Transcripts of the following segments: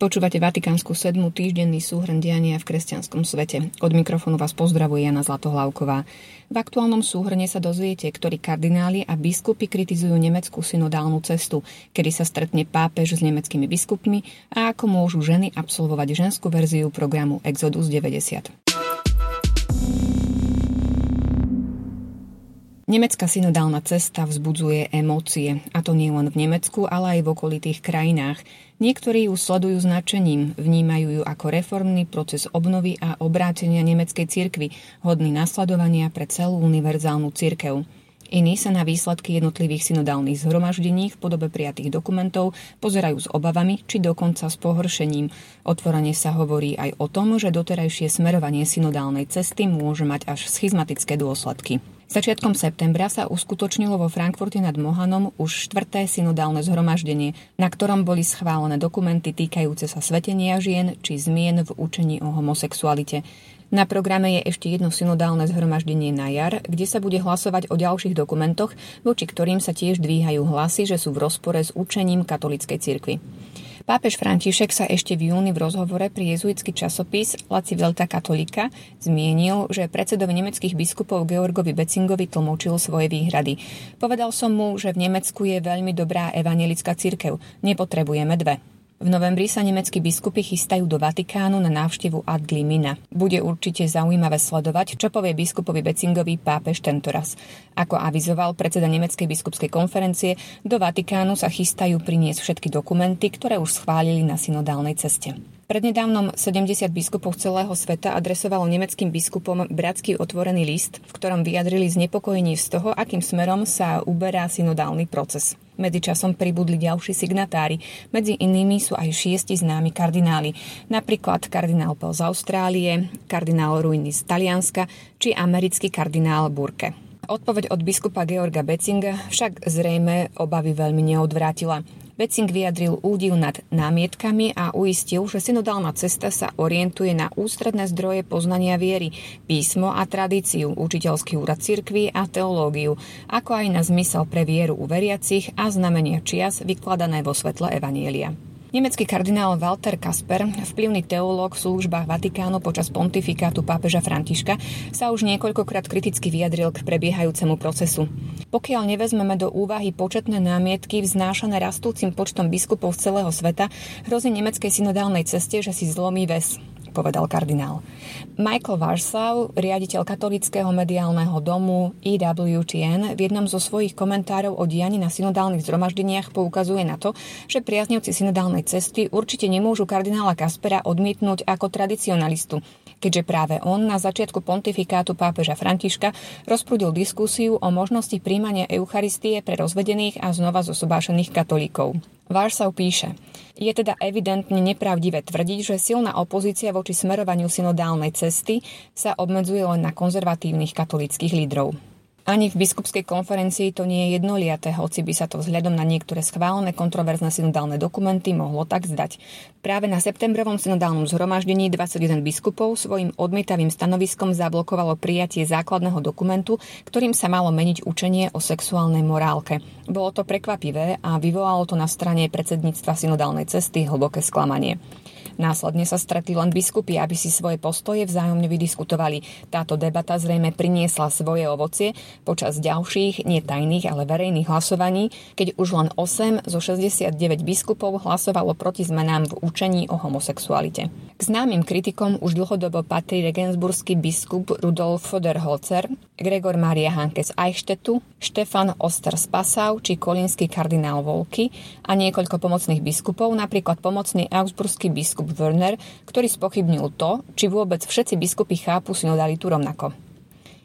Počúvate Vatikánsku sedmu týždenný súhrn diania v kresťanskom svete. Od mikrofónu vás pozdravuje Jana Zlatohlavková. V aktuálnom súhrne sa dozviete, ktorí kardináli a biskupy kritizujú nemeckú synodálnu cestu, kedy sa stretne pápež s nemeckými biskupmi a ako môžu ženy absolvovať ženskú verziu programu Exodus 90. Nemecká synodálna cesta vzbudzuje emócie, a to nie len v Nemecku, ale aj v okolitých krajinách. Niektorí ju sledujú značením, vnímajú ju ako reformný proces obnovy a obrátenia nemeckej cirkvy, hodný nasledovania pre celú univerzálnu cirkev. Iní sa na výsledky jednotlivých synodálnych zhromaždení v podobe prijatých dokumentov pozerajú s obavami či dokonca s pohoršením. Otvorene sa hovorí aj o tom, že doterajšie smerovanie synodálnej cesty môže mať až schizmatické dôsledky. Začiatkom septembra sa uskutočnilo vo Frankfurte nad Mohanom už štvrté synodálne zhromaždenie, na ktorom boli schválené dokumenty týkajúce sa svetenia žien či zmien v učení o homosexualite. Na programe je ešte jedno synodálne zhromaždenie na jar, kde sa bude hlasovať o ďalších dokumentoch, voči ktorým sa tiež dvíhajú hlasy, že sú v rozpore s učením katolíckej cirkvi. Pápež František sa ešte v júni v rozhovore pri jezuitský časopis Laci Velta Katolika zmienil, že predsedovi nemeckých biskupov Georgovi Becingovi tlmočil svoje výhrady. Povedal som mu, že v Nemecku je veľmi dobrá evangelická cirkev. Nepotrebujeme dve. V novembri sa nemeckí biskupy chystajú do Vatikánu na návštevu ad limina. Bude určite zaujímavé sledovať, čo povie biskupovi Becingovi pápež tentoraz. Ako avizoval predseda Nemeckej biskupskej konferencie, do Vatikánu sa chystajú priniesť všetky dokumenty, ktoré už schválili na synodálnej ceste. Prednedávnom 70 biskupov celého sveta adresovalo nemeckým biskupom bratský otvorený list, v ktorom vyjadrili znepokojenie z toho, akým smerom sa uberá synodálny proces. Medzičasom pribudli ďalší signatári, medzi inými sú aj šiesti známi kardináli, napríklad kardinál Pell z Austrálie, kardinál Ruiny z Talianska či americký kardinál Burke. Odpoveď od biskupa Georga Becinga však zrejme obavy veľmi neodvrátila. Becing vyjadril údiv nad námietkami a uistil, že synodálna cesta sa orientuje na ústredné zdroje poznania viery, písmo a tradíciu, učiteľský úrad cirkvy a teológiu, ako aj na zmysel pre vieru u veriacich a znamenia čias vykladané vo svetle Evanielia. Nemecký kardinál Walter Kasper, vplyvný teológ v službách Vatikánu počas pontifikátu pápeža Františka, sa už niekoľkokrát kriticky vyjadril k prebiehajúcemu procesu. Pokiaľ nevezmeme do úvahy početné námietky vznášané rastúcim počtom biskupov z celého sveta, hrozí nemeckej synodálnej ceste, že si zlomí väz povedal kardinál. Michael Warsaw, riaditeľ katolického mediálneho domu EWTN, v jednom zo svojich komentárov o dianí na synodálnych zhromaždeniach poukazuje na to, že priaznivci synodálnej cesty určite nemôžu kardinála Kaspera odmietnúť ako tradicionalistu, keďže práve on na začiatku pontifikátu pápeža Františka rozprudil diskusiu o možnosti príjmania Eucharistie pre rozvedených a znova zosobášených katolíkov. Warsaw píše, je teda evidentne nepravdivé tvrdiť, že silná opozícia voči smerovaniu synodálnej cesty sa obmedzuje len na konzervatívnych katolických lídrov. Ani v biskupskej konferencii to nie je jednoliaté, hoci by sa to vzhľadom na niektoré schválené kontroverzné synodálne dokumenty mohlo tak zdať. Práve na septembrovom synodálnom zhromaždení 21 biskupov svojim odmietavým stanoviskom zablokovalo prijatie základného dokumentu, ktorým sa malo meniť učenie o sexuálnej morálke. Bolo to prekvapivé a vyvolalo to na strane predsedníctva synodálnej cesty hlboké sklamanie. Následne sa stretli len biskupy, aby si svoje postoje vzájomne vydiskutovali. Táto debata zrejme priniesla svoje ovocie počas ďalších, nie tajných, ale verejných hlasovaní, keď už len 8 zo 69 biskupov hlasovalo proti zmenám v učení o homosexualite. K známym kritikom už dlhodobo patrí regensburský biskup Rudolf Foderholzer, Gregor Maria Hanke z Eichstättu, Štefan Oster z Passau či kolínsky kardinál Volky a niekoľko pomocných biskupov, napríklad pomocný augsburský biskup Werner, ktorý spochybnil to, či vôbec všetci biskupy chápu synodalitu rovnako.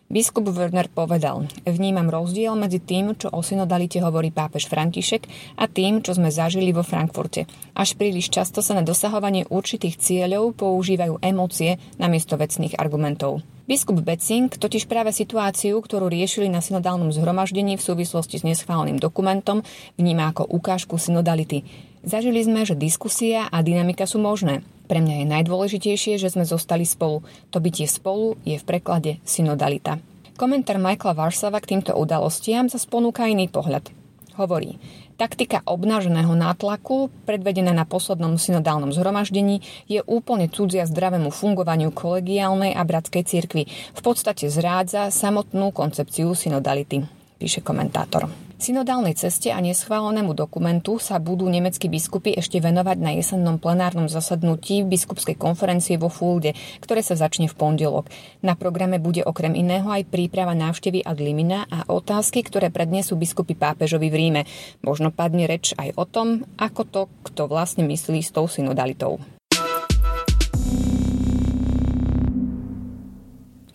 Biskup Werner povedal, vnímam rozdiel medzi tým, čo o synodalite hovorí pápež František a tým, čo sme zažili vo Frankfurte. Až príliš často sa na dosahovanie určitých cieľov používajú emócie namiesto vecných argumentov. Biskup Becing totiž práve situáciu, ktorú riešili na synodálnom zhromaždení v súvislosti s neschváleným dokumentom, vníma ako ukážku synodality. Zažili sme, že diskusia a dynamika sú možné. Pre mňa je najdôležitejšie, že sme zostali spolu. To bytie spolu je v preklade synodalita. Komentár Michaela Varsava k týmto udalostiam sa ponúka iný pohľad. Hovorí, taktika obnaženého nátlaku, predvedená na poslednom synodálnom zhromaždení, je úplne cudzia zdravému fungovaniu kolegiálnej a bratskej cirkvi. V podstate zrádza samotnú koncepciu synodality, píše komentátor. Synodálnej ceste a neschválenému dokumentu sa budú nemeckí biskupy ešte venovať na jesennom plenárnom zasadnutí biskupskej konferencie vo Fulde, ktoré sa začne v pondelok. Na programe bude okrem iného aj príprava návštevy ad limina a otázky, ktoré prednesú biskupy pápežovi v Ríme. Možno padne reč aj o tom, ako to, kto vlastne myslí s tou synodalitou.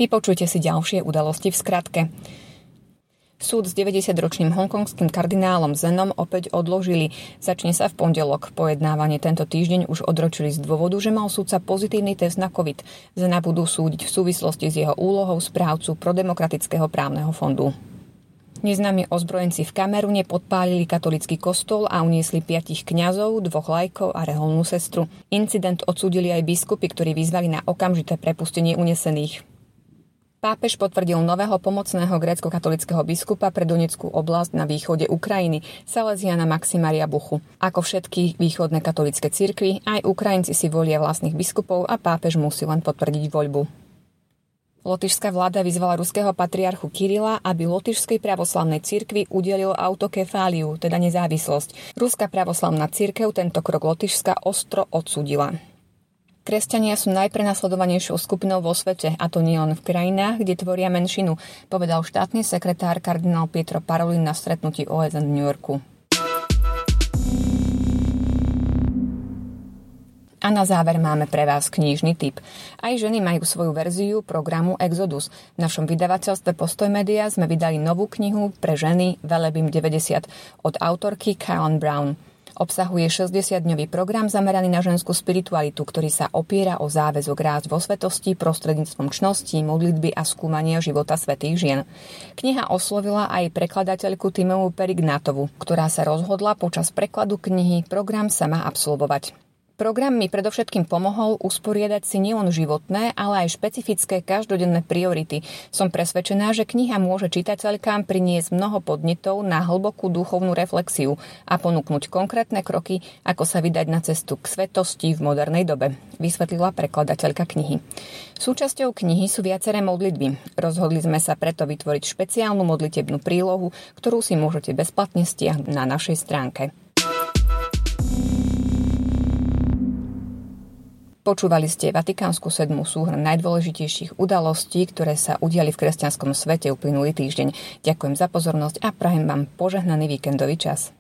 Vypočujte si ďalšie udalosti v skratke. Súd s 90-ročným hongkongským kardinálom Zenom opäť odložili. Začne sa v pondelok. Pojednávanie tento týždeň už odročili z dôvodu, že mal súdca pozitívny test na COVID. Zena budú súdiť v súvislosti s jeho úlohou správcu prodemokratického právneho fondu. Neznámi ozbrojenci v Kamerune podpálili katolický kostol a uniesli piatich kňazov, dvoch lajkov a reholnú sestru. Incident odsúdili aj biskupy, ktorí vyzvali na okamžité prepustenie unesených. Pápež potvrdil nového pomocného grécko-katolického biskupa pre Donetskú oblasť na východe Ukrajiny, Salesiana Maximaria Buchu. Ako všetky východné katolické cirkvy, aj Ukrajinci si volia vlastných biskupov a pápež musí len potvrdiť voľbu. Lotyšská vláda vyzvala ruského patriarchu Kirila, aby Lotyšskej pravoslavnej cirkvi udelil autokefáliu, teda nezávislosť. Ruská pravoslavná cirkev tento krok Lotyšska ostro odsudila. Kresťania sú najprenasledovanejšou skupinou vo svete, a to nie len v krajinách, kde tvoria menšinu, povedal štátny sekretár kardinál Pietro Parolin na stretnutí OSN v New Yorku. A na záver máme pre vás knižný tip. Aj ženy majú svoju verziu programu Exodus. V našom vydavateľstve Postoj Media sme vydali novú knihu pre ženy Velebim 90 od autorky Kylan Brown. Obsahuje 60-dňový program zameraný na ženskú spiritualitu, ktorý sa opiera o záväzok rásť vo svetosti prostredníctvom čnosti, modlitby a skúmania života svetých žien. Kniha oslovila aj prekladateľku Timovu Perignátovu, ktorá sa rozhodla počas prekladu knihy program sama absolvovať. Program mi predovšetkým pomohol usporiadať si nielen životné, ale aj špecifické každodenné priority. Som presvedčená, že kniha môže čitateľkám priniesť mnoho podnetov na hlbokú duchovnú reflexiu a ponúknuť konkrétne kroky, ako sa vydať na cestu k svetosti v modernej dobe, vysvetlila prekladateľka knihy. Súčasťou knihy sú viaceré modlitby. Rozhodli sme sa preto vytvoriť špeciálnu modlitebnú prílohu, ktorú si môžete bezplatne stiahnuť na našej stránke. Počúvali ste Vatikánsku sedmu súhrn najdôležitejších udalostí, ktoré sa udiali v kresťanskom svete uplynulý týždeň. Ďakujem za pozornosť a prajem vám požehnaný víkendový čas.